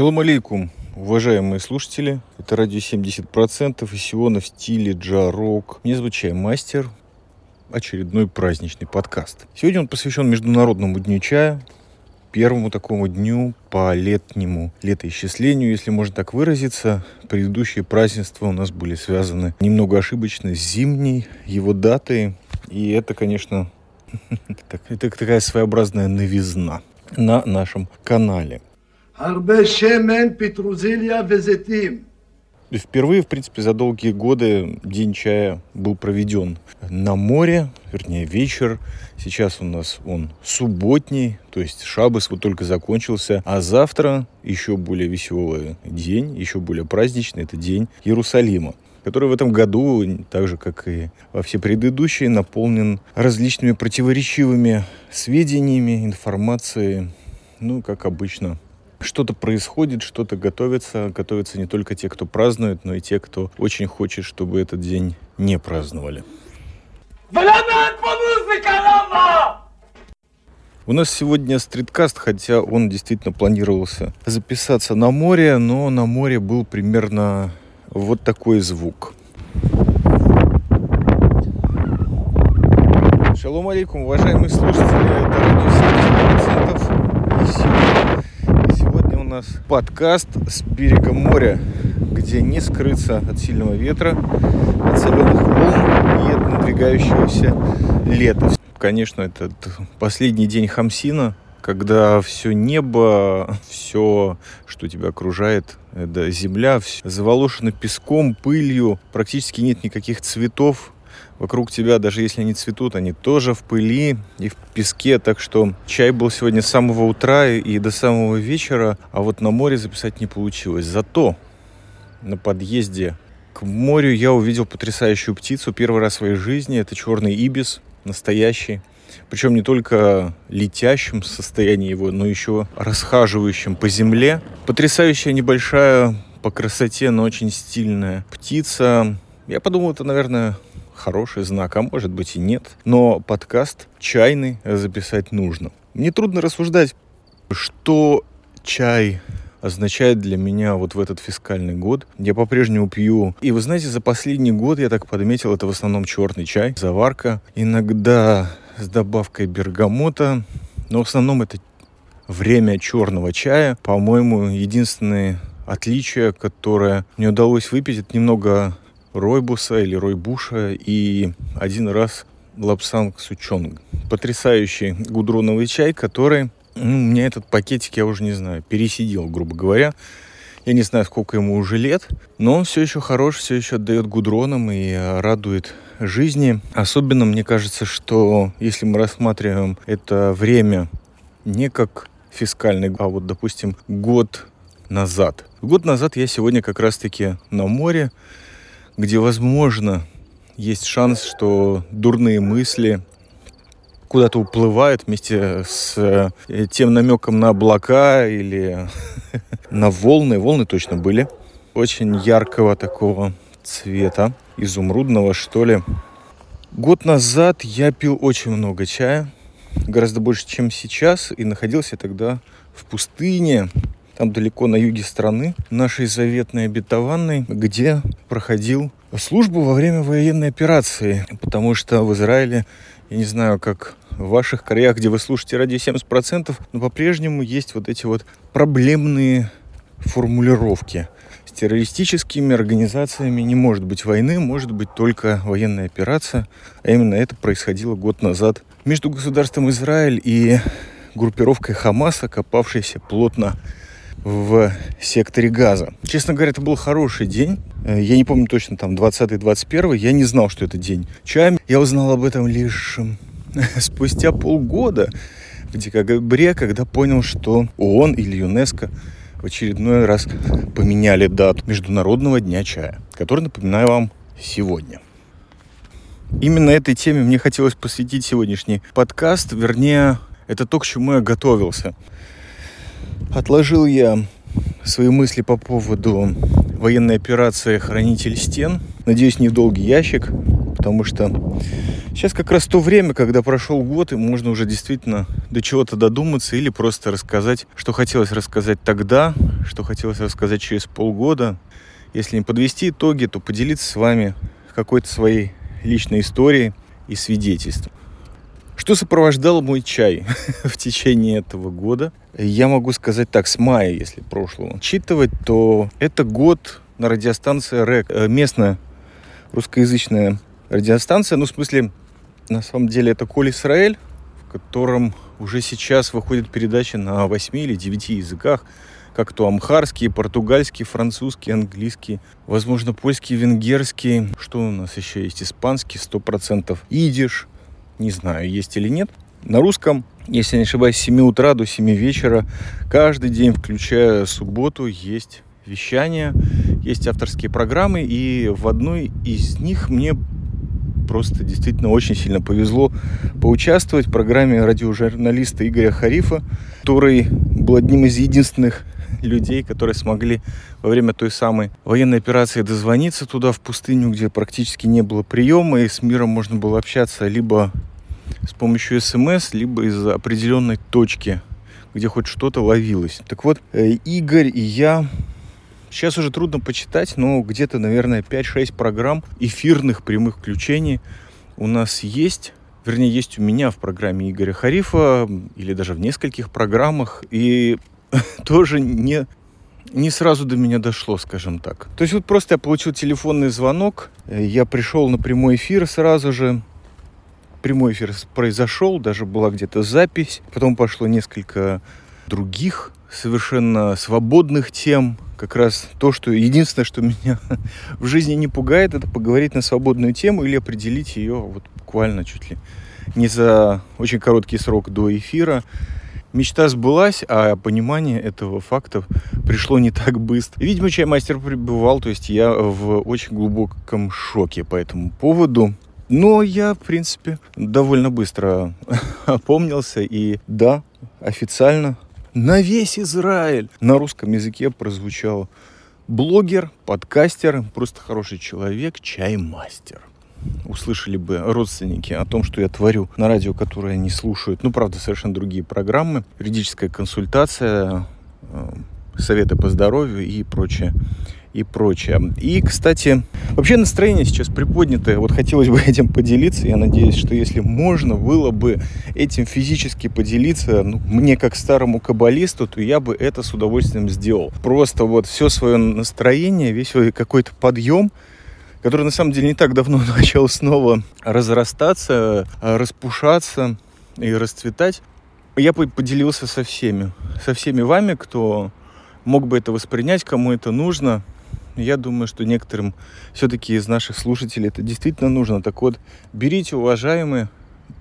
Шалом алейкум, уважаемые слушатели. Это радио 70% и сегодня в стиле джа-рок. Меня зовут Чай Мастер. Очередной праздничный подкаст. Сегодня он посвящен Международному дню чая, первому такому дню по летнему летоисчислению, если можно так выразиться. Предыдущие празднества у нас были связаны немного ошибочно с зимней его датой. И это, конечно, это такая своеобразная новизна на нашем канале. Впервые, в принципе, за долгие годы День чая был проведен на море, вернее, вечер. Сейчас у нас он субботний, то есть шабас вот только закончился. А завтра еще более веселый день, еще более праздничный, это День Иерусалима который в этом году, так же как и во все предыдущие, наполнен различными противоречивыми сведениями, информацией, ну, как обычно, что-то происходит, что-то готовится. Готовятся не только те, кто празднует, но и те, кто очень хочет, чтобы этот день не праздновали. У нас сегодня стриткаст, хотя он действительно планировался записаться на море, но на море был примерно вот такой звук. Шалом алейкум, уважаемые слушатели, это радио 70%. И сегодня нас подкаст с берега моря, где не скрыться от сильного ветра, от соленых волн и от надвигающегося лета. Конечно, это последний день Хамсина, когда все небо, все, что тебя окружает, это земля, заволожено песком, пылью, практически нет никаких цветов, вокруг тебя, даже если они цветут, они тоже в пыли и в песке. Так что чай был сегодня с самого утра и до самого вечера, а вот на море записать не получилось. Зато на подъезде к морю я увидел потрясающую птицу первый раз в своей жизни. Это черный ибис, настоящий. Причем не только летящим состоянии его, но еще расхаживающим по земле. Потрясающая небольшая по красоте, но очень стильная птица. Я подумал, это, наверное, хороший знак, а может быть и нет. Но подкаст чайный записать нужно. Мне трудно рассуждать, что чай означает для меня вот в этот фискальный год. Я по-прежнему пью. И вы знаете, за последний год я так подметил, это в основном черный чай, заварка. Иногда с добавкой бергамота. Но в основном это время черного чая. По-моему, единственное отличие, которое мне удалось выпить, это немного ройбуса или ройбуша и один раз лапсанг сучонг. Потрясающий гудроновый чай, который, ну, у меня этот пакетик, я уже не знаю, пересидел, грубо говоря. Я не знаю, сколько ему уже лет, но он все еще хорош, все еще отдает гудроном и радует жизни. Особенно мне кажется, что если мы рассматриваем это время не как фискальный, а вот, допустим, год назад. Год назад я сегодня как раз-таки на море, где, возможно, есть шанс, что дурные мысли куда-то уплывают вместе с э, тем намеком на облака или на волны. Волны точно были. Очень яркого такого цвета, изумрудного, что ли. Год назад я пил очень много чая, гораздо больше, чем сейчас, и находился тогда в пустыне, там далеко на юге страны, нашей заветной обетованной, где проходил службу во время военной операции. Потому что в Израиле, я не знаю, как в ваших краях, где вы слушаете радио 70%, но по-прежнему есть вот эти вот проблемные формулировки. С террористическими организациями не может быть войны, может быть только военная операция. А именно это происходило год назад между государством Израиль и группировкой Хамаса, копавшейся плотно в секторе газа. Честно говоря, это был хороший день. Э, я не помню точно, там 20-21. Я не знал, что это день чая. Я узнал об этом лишь спустя полгода, в декабре, когда понял, что ООН или ЮНЕСКО в очередной раз поменяли дату Международного дня чая, который, напоминаю вам, сегодня. Именно этой теме мне хотелось посвятить сегодняшний подкаст, вернее, это то, к чему я готовился. Отложил я свои мысли по поводу военной операции «Хранитель стен». Надеюсь, не в долгий ящик, потому что сейчас как раз то время, когда прошел год, и можно уже действительно до чего-то додуматься или просто рассказать, что хотелось рассказать тогда, что хотелось рассказать через полгода. Если не подвести итоги, то поделиться с вами какой-то своей личной историей и свидетельством. Что сопровождало мой чай в течение этого года? Я могу сказать так, с мая, если прошлого. Учитывать, то это год на радиостанции РЭК, э, местная русскоязычная радиостанция, ну, в смысле, на самом деле, это Коль Исраэль, в котором уже сейчас выходят передачи на 8 или 9 языках, как то амхарский, португальский, французский, английский, возможно, польский, венгерский. Что у нас еще есть? Испанский, 100%. Идиш, не знаю, есть или нет. На русском, если не ошибаюсь, с 7 утра до 7 вечера, каждый день, включая субботу, есть вещание, есть авторские программы, и в одной из них мне просто действительно очень сильно повезло поучаствовать в программе радиожурналиста Игоря Харифа, который был одним из единственных людей, которые смогли во время той самой военной операции дозвониться туда, в пустыню, где практически не было приема, и с миром можно было общаться либо с помощью СМС, либо из определенной точки, где хоть что-то ловилось. Так вот, э, Игорь и я Сейчас уже трудно почитать, но где-то, наверное, 5-6 программ эфирных прямых включений у нас есть. Вернее, есть у меня в программе Игоря Харифа или даже в нескольких программах. И тоже не, не сразу до меня дошло, скажем так. То есть вот просто я получил телефонный звонок, я пришел на прямой эфир сразу же. Прямой эфир произошел, даже была где-то запись. Потом пошло несколько других совершенно свободных тем, как раз то, что единственное, что меня в жизни не пугает, это поговорить на свободную тему или определить ее вот буквально чуть ли не за очень короткий срок до эфира. Мечта сбылась, а понимание этого факта пришло не так быстро. Видимо, чаймастер пребывал, то есть я в очень глубоком шоке по этому поводу. Но я, в принципе, довольно быстро опомнился. И да, официально на весь Израиль на русском языке прозвучал блогер, подкастер, просто хороший человек, чаймастер. Услышали бы родственники о том, что я творю на радио, которое они слушают. Ну, правда, совершенно другие программы. Юридическая консультация, э, советы по здоровью и прочее и прочее. И, кстати, вообще настроение сейчас приподнятое. Вот хотелось бы этим поделиться. Я надеюсь, что если можно было бы этим физически поделиться, ну, мне как старому каббалисту, то я бы это с удовольствием сделал. Просто вот все свое настроение, весь какой-то подъем, который на самом деле не так давно начал снова разрастаться, распушаться и расцветать. Я поделился со всеми, со всеми вами, кто мог бы это воспринять, кому это нужно. Я думаю, что некоторым все-таки из наших слушателей это действительно нужно. Так вот, берите, уважаемые,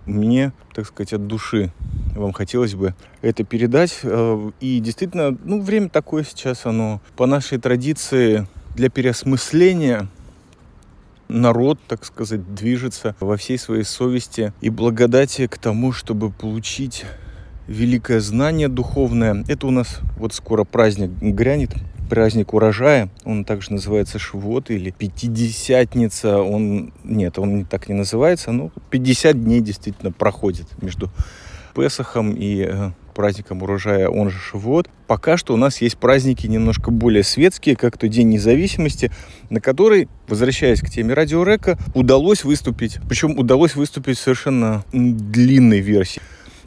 мне, так сказать, от души вам хотелось бы это передать. Э, и действительно, ну, время такое сейчас, оно по нашей традиции для переосмысления народ, так сказать, движется во всей своей совести и благодати к тому, чтобы получить великое знание духовное. Это у нас вот скоро праздник грянет, праздник урожая, он также называется Швот или Пятидесятница, он, нет, он так не называется, но 50 дней действительно проходит между Песохом и э, праздником урожая, он же Шивот. Пока что у нас есть праздники немножко более светские, как то День независимости, на который, возвращаясь к теме радиорека, удалось выступить. Причем удалось выступить совершенно длинной версии.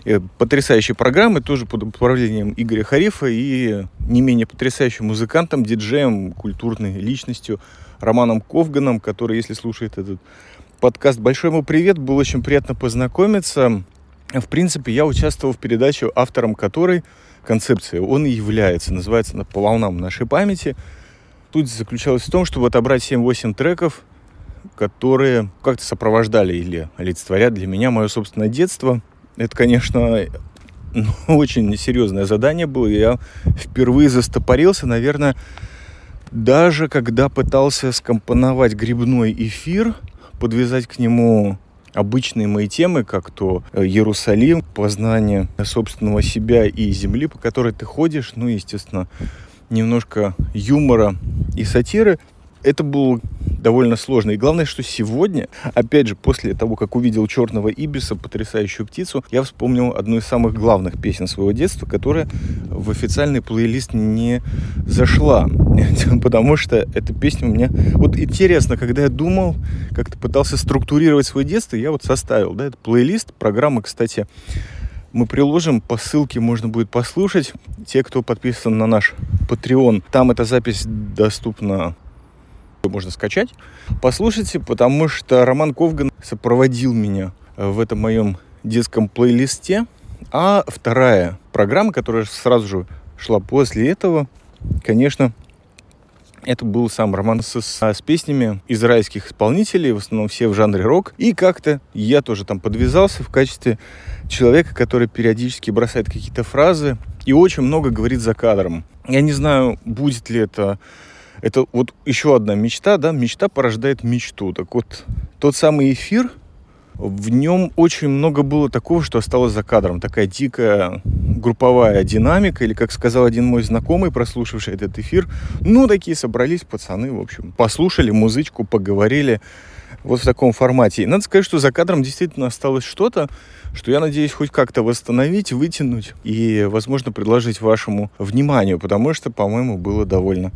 Э, потрясающей программы, тоже под управлением Игоря Харифа и не менее потрясающим музыкантом, диджеем, культурной личностью Романом Ковганом, который, если слушает этот подкаст, большой ему привет, было очень приятно познакомиться. В принципе, я участвовал в передаче, автором которой концепция, он и является, называется «По волнам нашей памяти». Тут заключалось в том, чтобы отобрать 7-8 треков, которые как-то сопровождали или олицетворят для меня мое собственное детство – это, конечно, ну, очень серьезное задание было. Я впервые застопорился, наверное, даже когда пытался скомпоновать грибной эфир, подвязать к нему обычные мои темы, как то Иерусалим, познание собственного себя и земли, по которой ты ходишь, ну, естественно, немножко юмора и сатиры. Это было довольно сложно. И главное, что сегодня, опять же, после того, как увидел черного ибиса, потрясающую птицу, я вспомнил одну из самых главных песен своего детства, которая в официальный плейлист не зашла. Потому что эта песня у меня... Вот интересно, когда я думал, как-то пытался структурировать свое детство, я вот составил, да, этот плейлист. Программа, кстати, мы приложим, по ссылке можно будет послушать. Те, кто подписан на наш Patreon, там эта запись доступна можно скачать. Послушайте, потому что Роман Ковган сопроводил меня в этом моем детском плейлисте. А вторая программа, которая сразу же шла после этого, конечно, это был сам роман с, с песнями израильских исполнителей, в основном все в жанре рок. И как-то я тоже там подвязался в качестве человека, который периодически бросает какие-то фразы и очень много говорит за кадром. Я не знаю, будет ли это это вот еще одна мечта, да, мечта порождает мечту. Так вот, тот самый эфир, в нем очень много было такого, что осталось за кадром. Такая дикая групповая динамика, или, как сказал один мой знакомый, прослушавший этот эфир, ну, такие собрались пацаны, в общем, послушали музычку, поговорили вот в таком формате. И надо сказать, что за кадром действительно осталось что-то, что я надеюсь хоть как-то восстановить, вытянуть и, возможно, предложить вашему вниманию, потому что, по-моему, было довольно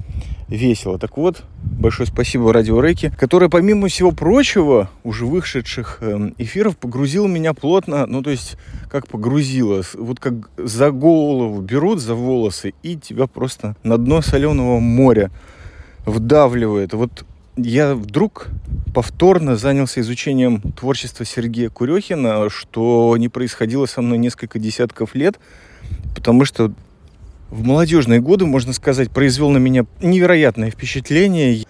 весело. Так вот, большое спасибо Радио Рэки, которое, помимо всего прочего, уже вышедших эм, эфиров, погрузило меня плотно, ну, то есть, как погрузило, вот как за голову берут, за волосы, и тебя просто на дно соленого моря вдавливает. Вот я вдруг повторно занялся изучением творчества Сергея Курехина, что не происходило со мной несколько десятков лет, потому что в молодежные годы, можно сказать, произвел на меня невероятное впечатление.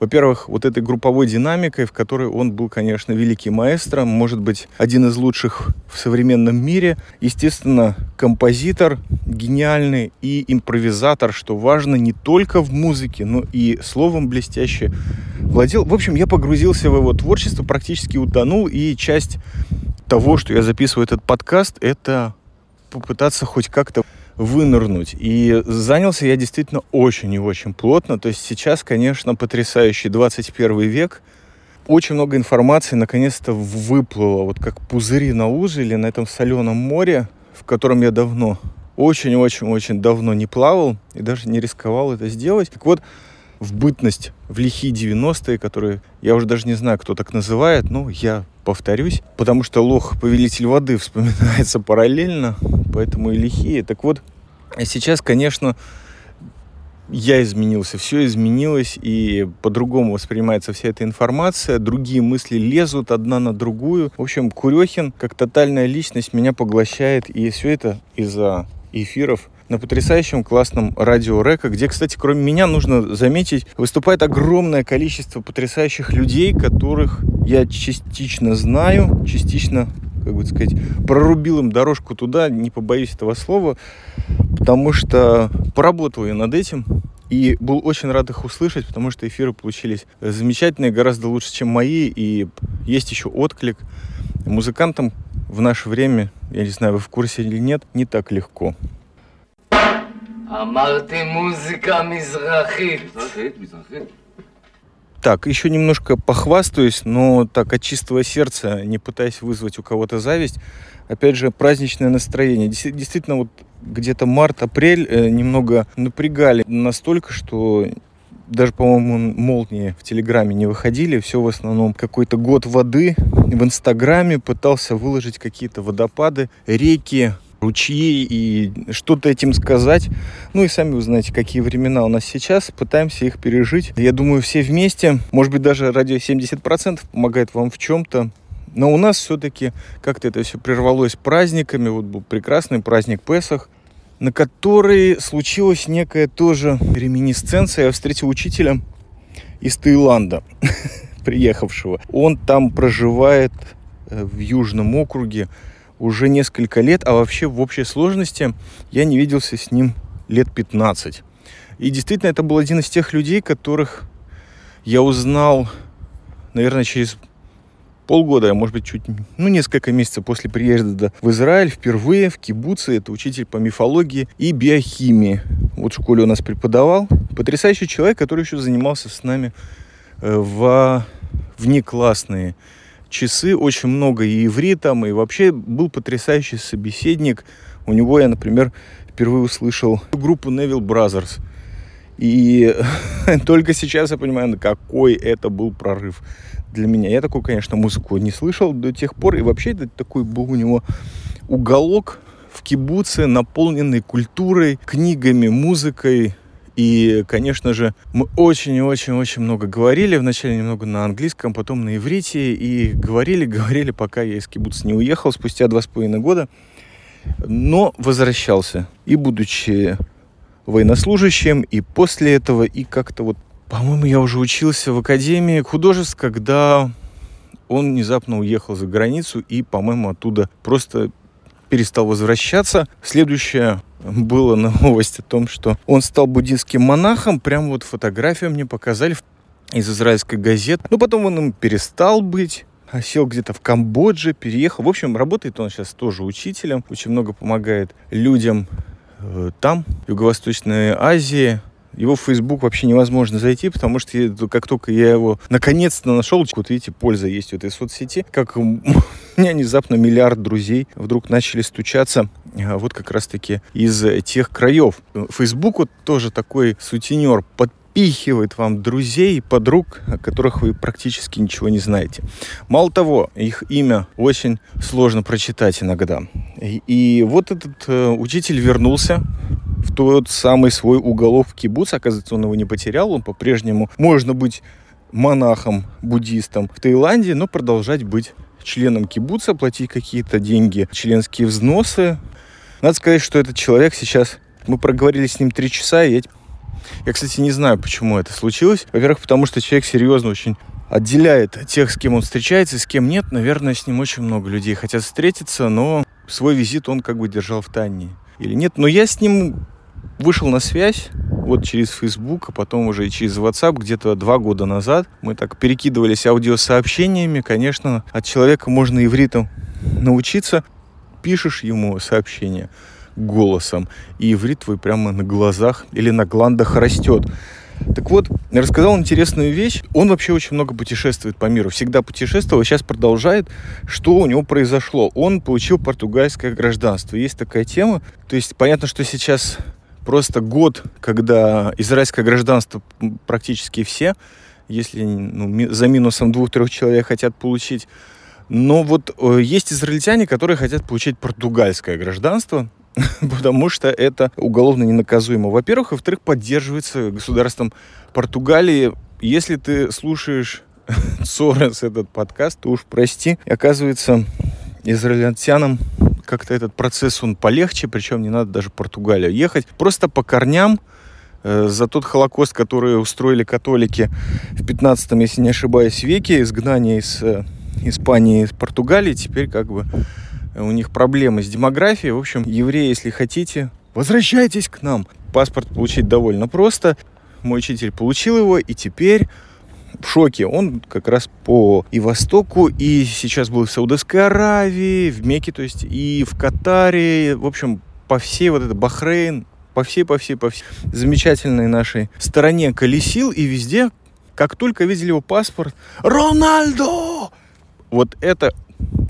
Во-первых, вот этой групповой динамикой, в которой он был, конечно, великий маэстро, может быть, один из лучших в современном мире. Естественно, композитор гениальный и импровизатор, что важно не только в музыке, но и словом блестяще владел. В общем, я погрузился в его творчество, практически утонул, и часть того, что я записываю этот подкаст, это попытаться хоть как-то вынырнуть. И занялся я действительно очень и очень плотно. То есть сейчас, конечно, потрясающий 21 век. Очень много информации наконец-то выплыло, вот как пузыри на узеле на этом соленом море, в котором я давно, очень-очень-очень давно не плавал и даже не рисковал это сделать. Так вот, в бытность, в лихие 90-е, которые я уже даже не знаю, кто так называет, но я повторюсь, потому что лох повелитель воды вспоминается параллельно, поэтому и лихие. Так вот, сейчас, конечно, я изменился, все изменилось, и по-другому воспринимается вся эта информация, другие мысли лезут одна на другую. В общем, Курехин, как тотальная личность, меня поглощает, и все это из-за эфиров на потрясающем классном радио Река, где, кстати, кроме меня, нужно заметить, выступает огромное количество потрясающих людей, которых я частично знаю, частично, как бы сказать, прорубил им дорожку туда, не побоюсь этого слова, потому что поработал я над этим, и был очень рад их услышать, потому что эфиры получились замечательные, гораздо лучше, чем мои, и есть еще отклик. Музыкантам в наше время, я не знаю, вы в курсе или нет, не так легко. אמרתי מוזיקה מזרחית. מזרחית, מזרחית. Так, еще немножко похвастаюсь, но так от чистого сердца, не пытаясь вызвать у кого-то зависть. Опять же, праздничное настроение. Действительно, вот где-то март-апрель э, немного напрягали настолько, что даже, по-моему, молнии в Телеграме не выходили. Все в основном какой-то год воды. В Инстаграме пытался выложить какие-то водопады, реки, ручьи и что-то этим сказать. Ну и сами вы знаете, какие времена у нас сейчас. Пытаемся их пережить. Я думаю, все вместе, может быть, даже радио 70% помогает вам в чем-то. Но у нас все-таки как-то это все прервалось праздниками. Вот был прекрасный праздник Песах, на который случилась некая тоже реминисценция. Я встретил учителя из Таиланда, приехавшего. Он там проживает э, в Южном округе уже несколько лет, а вообще в общей сложности я не виделся с ним лет 15. И действительно, это был один из тех людей, которых я узнал, наверное, через полгода, а может быть чуть, ну, несколько месяцев после приезда в Израиль впервые в кибуце. Это учитель по мифологии и биохимии. Вот в школе у нас преподавал. Потрясающий человек, который еще занимался с нами э, в внеклассные часы. Очень много и ивритом, и вообще был потрясающий собеседник. У него я, например, впервые услышал группу Neville Brothers. И только сейчас я понимаю, какой это был прорыв для меня. Я такую, конечно, музыку не слышал до тех пор. И вообще это такой был у него уголок в кибуце, наполненный культурой, книгами, музыкой. И, конечно же, мы очень и очень-очень много говорили. Вначале немного на английском, потом на иврите. И говорили, говорили, пока я из кибуца не уехал спустя два с половиной года. Но возвращался. И будучи военнослужащим, и после этого, и как-то вот по-моему, я уже учился в Академии художеств, когда он внезапно уехал за границу и, по-моему, оттуда просто перестал возвращаться. Следующая была новость о том, что он стал буддийским монахом. Прям вот фотографию мне показали из израильской газеты. Но потом он им перестал быть сел где-то в Камбодже, переехал. В общем, работает он сейчас тоже учителем, очень много помогает людям э, там, Юго-Восточной Азии, его в Facebook вообще невозможно зайти, потому что как только я его наконец-то нашел, вот видите, польза есть в этой соцсети, как у меня внезапно миллиард друзей вдруг начали стучаться а, вот как раз-таки из тех краев. Facebook вот тоже такой сутенер, подпихивает вам друзей, подруг, о которых вы практически ничего не знаете. Мало того, их имя очень сложно прочитать иногда. И, и вот этот э, учитель вернулся тот самый свой уголок в кибуц. Оказывается, он его не потерял. Он по-прежнему можно быть монахом, буддистом в Таиланде, но продолжать быть членом кибуца, платить какие-то деньги, членские взносы. Надо сказать, что этот человек сейчас... Мы проговорили с ним три часа, и я, я, кстати, не знаю, почему это случилось. Во-первых, потому что человек серьезно очень отделяет тех, с кем он встречается, с кем нет. Наверное, с ним очень много людей хотят встретиться, но свой визит он как бы держал в тайне. Или нет, но я с ним вышел на связь вот через Facebook, а потом уже через WhatsApp где-то два года назад. Мы так перекидывались аудиосообщениями. Конечно, от человека можно ивритом научиться. Пишешь ему сообщение голосом, и иврит твой прямо на глазах или на гландах растет. Так вот, рассказал интересную вещь. Он вообще очень много путешествует по миру. Всегда путешествовал, сейчас продолжает. Что у него произошло? Он получил португальское гражданство. Есть такая тема. То есть понятно, что сейчас просто год, когда израильское гражданство практически все, если ну, за минусом двух-трех человек хотят получить. Но вот э, есть израильтяне, которые хотят получить португальское гражданство, потому что это уголовно ненаказуемо. Во-первых, во-вторых, поддерживается государством Португалии. Если ты слушаешь Сорос этот подкаст, то уж прости. Оказывается, израильтянам как-то этот процесс, он полегче, причем не надо даже в Португалию ехать. Просто по корням э, за тот Холокост, который устроили католики в 15 если не ошибаюсь, веке, изгнание из э, Испании, из Португалии, теперь как бы у них проблемы с демографией. В общем, евреи, если хотите, возвращайтесь к нам. Паспорт получить довольно просто. Мой учитель получил его, и теперь в шоке. Он как раз по и Востоку, и сейчас был в Саудовской Аравии, в Мекке, то есть и в Катаре, в общем, по всей вот это Бахрейн, по всей, по всей, по всей замечательной нашей стороне колесил, и везде, как только видели его паспорт, Рональдо! Вот это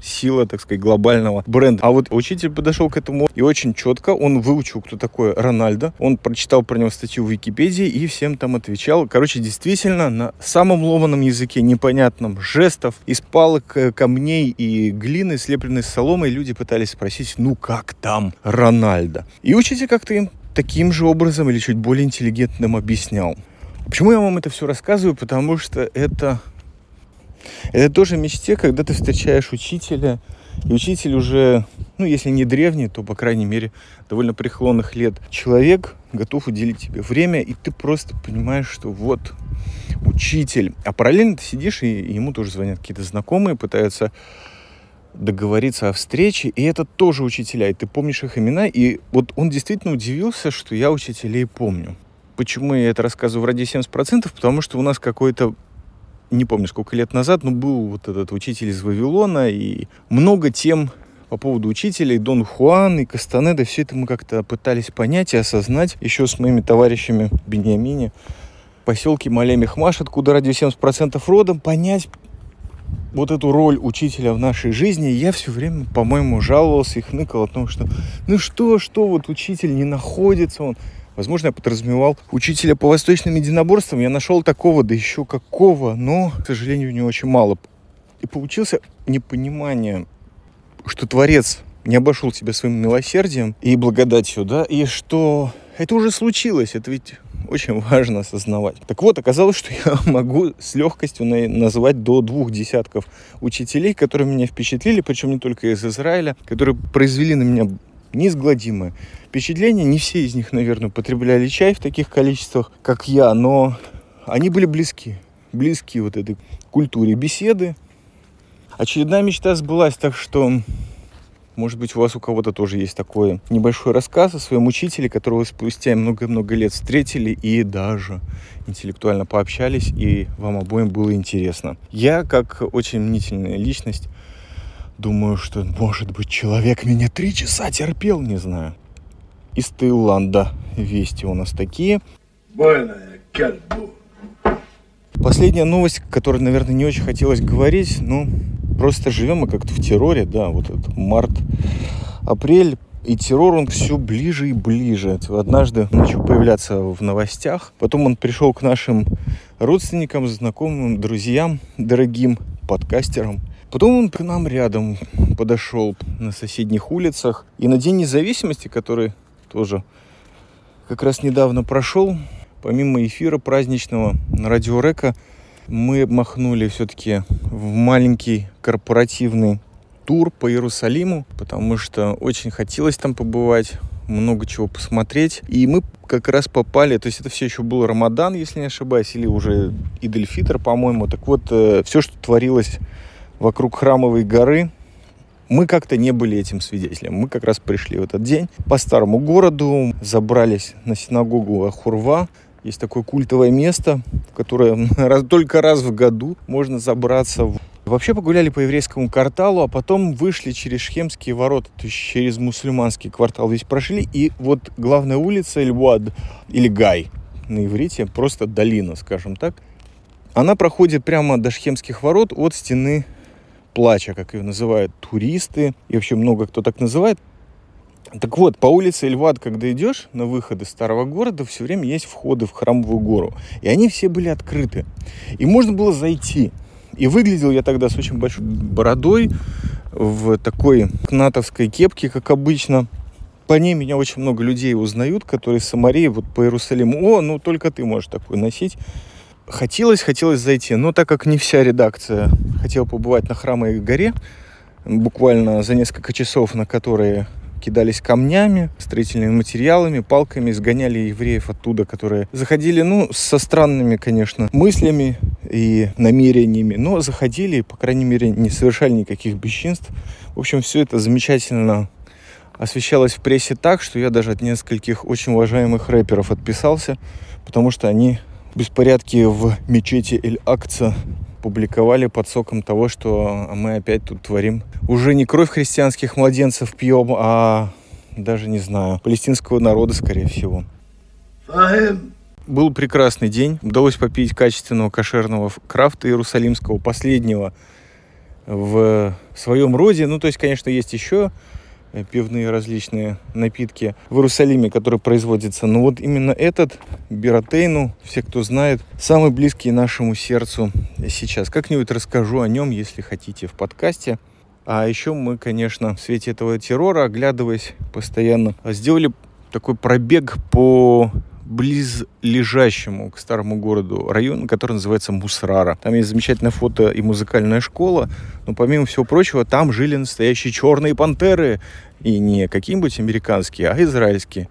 сила, так сказать, глобального бренда. А вот учитель подошел к этому и очень четко, он выучил, кто такой Рональдо, он прочитал про него статью в Википедии и всем там отвечал. Короче, действительно, на самом ломаном языке, непонятном, жестов, из палок, э, камней и глины, слепленной соломой, люди пытались спросить, ну как там Рональдо? И учитель как-то им таким же образом или чуть более интеллигентным объяснял. Почему я вам это все рассказываю? Потому что это это тоже мечте, когда ты встречаешь учителя, и учитель уже, ну, если не древний, то, по крайней мере, довольно преклонных лет человек готов уделить тебе время, и ты просто понимаешь, что вот учитель. А параллельно ты сидишь, и ему тоже звонят какие-то знакомые, пытаются договориться о встрече, и это тоже учителя, и ты помнишь их имена, и вот он действительно удивился, что я учителей помню. Почему я это рассказываю в ради 70%? Потому что у нас какой-то не помню, сколько лет назад, но был вот этот учитель из Вавилона, и много тем по поводу учителей, Дон Хуан и Кастанеда, все это мы как-то пытались понять и осознать еще с моими товарищами Бениамине, поселке Малемихмаш, откуда ради 70% родом, понять вот эту роль учителя в нашей жизни, я все время, по-моему, жаловался и хныкал о том, что ну что, что вот учитель не находится, он Возможно, я подразумевал учителя по восточным единоборствам. Я нашел такого, да еще какого, но, к сожалению, не очень мало. И получился непонимание, что Творец не обошел тебя своим милосердием и благодатью, да, и что это уже случилось, это ведь очень важно осознавать. Так вот, оказалось, что я могу с легкостью назвать до двух десятков учителей, которые меня впечатлили, причем не только из Израиля, которые произвели на меня неизгладимое впечатление. Не все из них, наверное, потребляли чай в таких количествах, как я, но они были близки. Близки вот этой культуре беседы. Очередная мечта сбылась, так что может быть, у вас у кого-то тоже есть такой небольшой рассказ о своем учителе, которого спустя много-много лет встретили и даже интеллектуально пообщались, и вам обоим было интересно. Я, как очень мнительная личность, думаю, что, может быть, человек меня три часа терпел, не знаю. Из Таиланда вести у нас такие. Последняя новость, которой, наверное, не очень хотелось говорить, но просто живем мы как-то в терроре, да, вот этот март, апрель, и террор, он все ближе и ближе. Однажды начал появляться в новостях. Потом он пришел к нашим родственникам, знакомым, друзьям, дорогим подкастерам. Потом он к нам рядом подошел на соседних улицах. И на День независимости, который тоже как раз недавно прошел, помимо эфира праздничного на Радио Река, мы махнули все-таки в маленький корпоративный тур по Иерусалиму, потому что очень хотелось там побывать, много чего посмотреть. И мы как раз попали, то есть это все еще был Рамадан, если не ошибаюсь, или уже Идельфитр, по-моему. Так вот, э, все, что творилось вокруг Храмовой горы, мы как-то не были этим свидетелем. Мы как раз пришли в этот день по старому городу, забрались на синагогу Ахурва, есть такое культовое место, в которое раз, только раз в году можно забраться. Вообще погуляли по еврейскому кварталу, а потом вышли через Шхемские ворота, то есть через мусульманский квартал весь прошли. И вот главная улица Эльвад, или Гай на иврите, просто долина, скажем так, она проходит прямо до Шхемских ворот от стены плача, как ее называют туристы, и вообще много кто так называет. Так вот, по улице Эльвад, когда идешь на выходы старого города, все время есть входы в храмовую гору. И они все были открыты. И можно было зайти. И выглядел я тогда с очень большой бородой, в такой кнатовской кепке, как обычно. По ней меня очень много людей узнают, которые с Самарии вот по Иерусалиму. О, ну только ты можешь такой носить. Хотелось, хотелось зайти, но так как не вся редакция хотела побывать на Храмовой горе, буквально за несколько часов, на которые кидались камнями, строительными материалами, палками, сгоняли евреев оттуда, которые заходили, ну, со странными, конечно, мыслями и намерениями, но заходили, по крайней мере, не совершали никаких бесчинств. В общем, все это замечательно освещалось в прессе так, что я даже от нескольких очень уважаемых рэперов отписался, потому что они беспорядки в мечети Эль-Акца публиковали под соком того, что мы опять тут творим. Уже не кровь христианских младенцев пьем, а даже не знаю, палестинского народа, скорее всего. Был прекрасный день. Удалось попить качественного кошерного крафта иерусалимского, последнего в своем роде. Ну, то есть, конечно, есть еще пивные различные напитки в Иерусалиме, которые производятся. Но вот именно этот Биротейну, все, кто знает, самый близкий нашему сердцу сейчас. Как-нибудь расскажу о нем, если хотите, в подкасте. А еще мы, конечно, в свете этого террора, оглядываясь постоянно, сделали такой пробег по близлежащему к старому городу району, который называется Мусрара. Там есть замечательное фото и музыкальная школа, но помимо всего прочего, там жили настоящие черные пантеры, и не какие-нибудь американские, а израильские,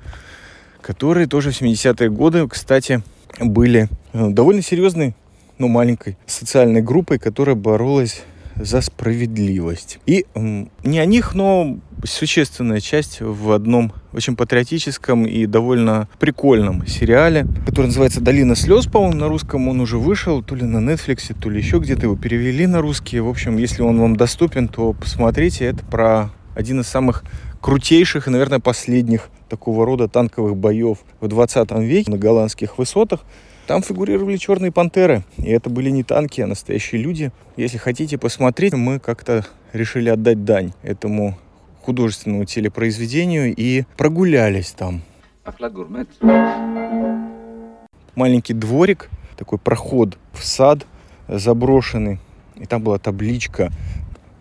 которые тоже в 70-е годы, кстати, были э, довольно серьезной, но маленькой социальной группой, которая боролась за справедливость. И не о них, но существенная часть в одном очень патриотическом и довольно прикольном сериале, который называется «Долина слез», по-моему, на русском он уже вышел, то ли на Netflix, то ли еще где-то его перевели на русский. В общем, если он вам доступен, то посмотрите. Это про один из самых крутейших и, наверное, последних такого рода танковых боев в 20 веке на голландских высотах. Там фигурировали черные пантеры, и это были не танки, а настоящие люди. Если хотите посмотреть, мы как-то решили отдать дань этому художественному телепроизведению и прогулялись там. Маленький дворик, такой проход в сад заброшенный, и там была табличка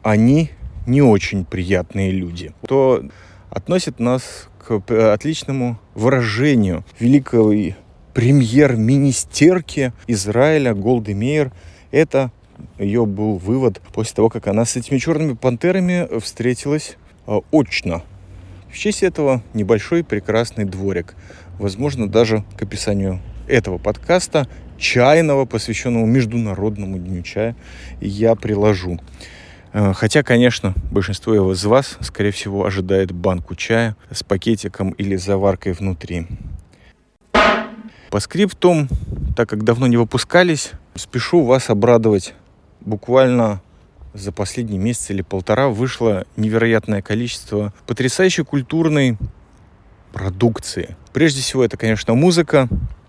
«Они не очень приятные люди», то относит нас к отличному выражению великой премьер-министерки Израиля Голды Мейер. Это ее был вывод после того, как она с этими черными пантерами встретилась э, очно. В честь этого небольшой прекрасный дворик. Возможно, даже к описанию этого подкаста, чайного, посвященного Международному дню чая, я приложу. Э, хотя, конечно, большинство из вас, скорее всего, ожидает банку чая с пакетиком или заваркой внутри. По скриптум, так как давно не выпускались, спешу вас обрадовать. Буквально за последний месяц или полтора вышло невероятное количество потрясающей культурной продукции. Прежде всего, это, конечно, музыка.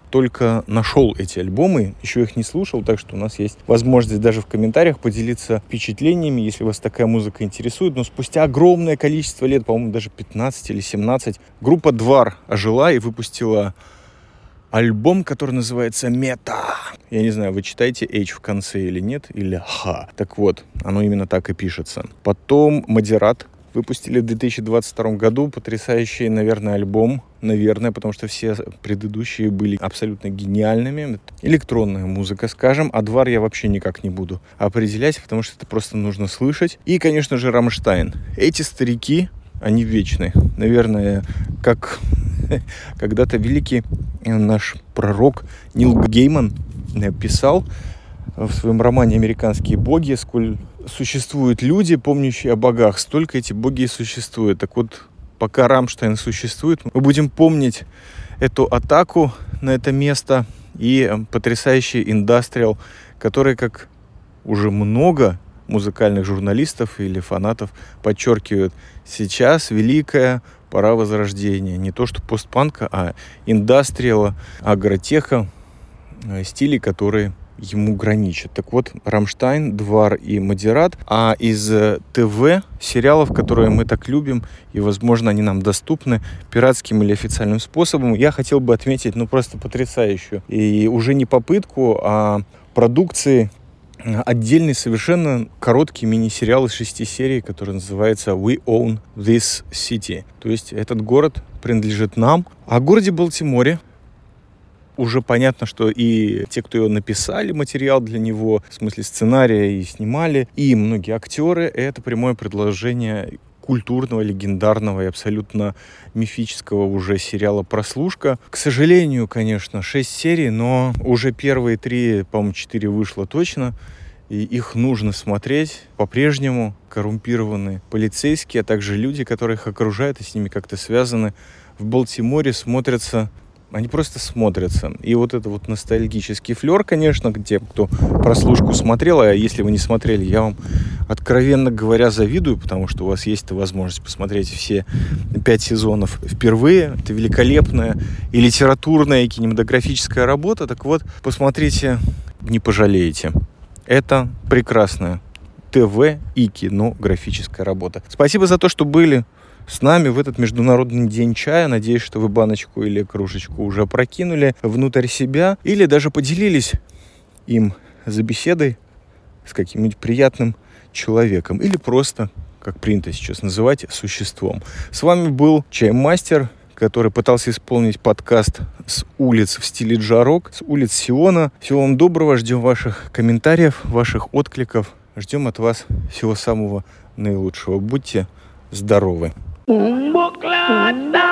Только нашел эти альбомы, еще их не слушал, так что у нас есть возможность даже в комментариях поделиться впечатлениями, если вас такая музыка интересует. Но спустя огромное количество лет, по-моему, даже 15 или 17, группа Двар ожила и выпустила альбом, который называется «Мета». Я не знаю, вы читаете H в конце или нет, или Х. Так вот, оно именно так и пишется. Потом «Модерат», выпустили в 2022 году потрясающий, наверное, альбом. Наверное, потому что все предыдущие были абсолютно гениальными. Электронная музыка, скажем. А двор я вообще никак не буду определять, потому что это просто нужно слышать. И, конечно же, Рамштайн. Эти старики, они вечны. Наверное, как когда-то великий наш пророк Нил Гейман писал в своем романе «Американские боги», сколь существуют люди, помнящие о богах, столько эти боги и существуют. Так вот, пока Рамштайн существует, мы будем помнить эту атаку на это место и потрясающий индастриал, который, как уже много музыкальных журналистов или фанатов подчеркивают, сейчас великая пора возрождения. Не то что постпанка, а индастриала, агротеха, э, стилей, которые ему граничат. Так вот, Рамштайн, Двар и Модерат. А из э, ТВ сериалов, которые мы так любим, и, возможно, они нам доступны пиратским или официальным способом, я хотел бы отметить, ну, просто потрясающую. И уже не попытку, а продукции отдельный совершенно короткий мини-сериал из шести серий, который называется «We Own This City». То есть этот город принадлежит нам. О городе Балтиморе уже понятно, что и те, кто его написали, материал для него, в смысле сценария и снимали, и многие актеры, это прямое предложение культурного, легендарного и абсолютно мифического уже сериала «Прослушка». К сожалению, конечно, 6 серий, но уже первые три, по-моему, 4 вышло точно. И их нужно смотреть по-прежнему. Коррумпированные полицейские, а также люди, которые их окружают и с ними как-то связаны, в Балтиморе смотрятся они просто смотрятся. И вот это вот ностальгический флер, конечно, те, кто прослушку смотрел, а если вы не смотрели, я вам, откровенно говоря, завидую, потому что у вас есть эта возможность посмотреть все пять сезонов впервые. Это великолепная и литературная, и кинематографическая работа. Так вот, посмотрите, не пожалеете. Это прекрасная ТВ и кино графическая работа. Спасибо за то, что были с нами в этот международный день чая. Надеюсь, что вы баночку или кружечку уже прокинули внутрь себя или даже поделились им за беседой с каким-нибудь приятным человеком или просто, как принято сейчас называть, существом. С вами был Чаймастер, который пытался исполнить подкаст с улиц в стиле джарок, с улиц Сиона. Всего вам доброго, ждем ваших комментариев, ваших откликов. Ждем от вас всего самого наилучшего. Будьте здоровы. Buklada.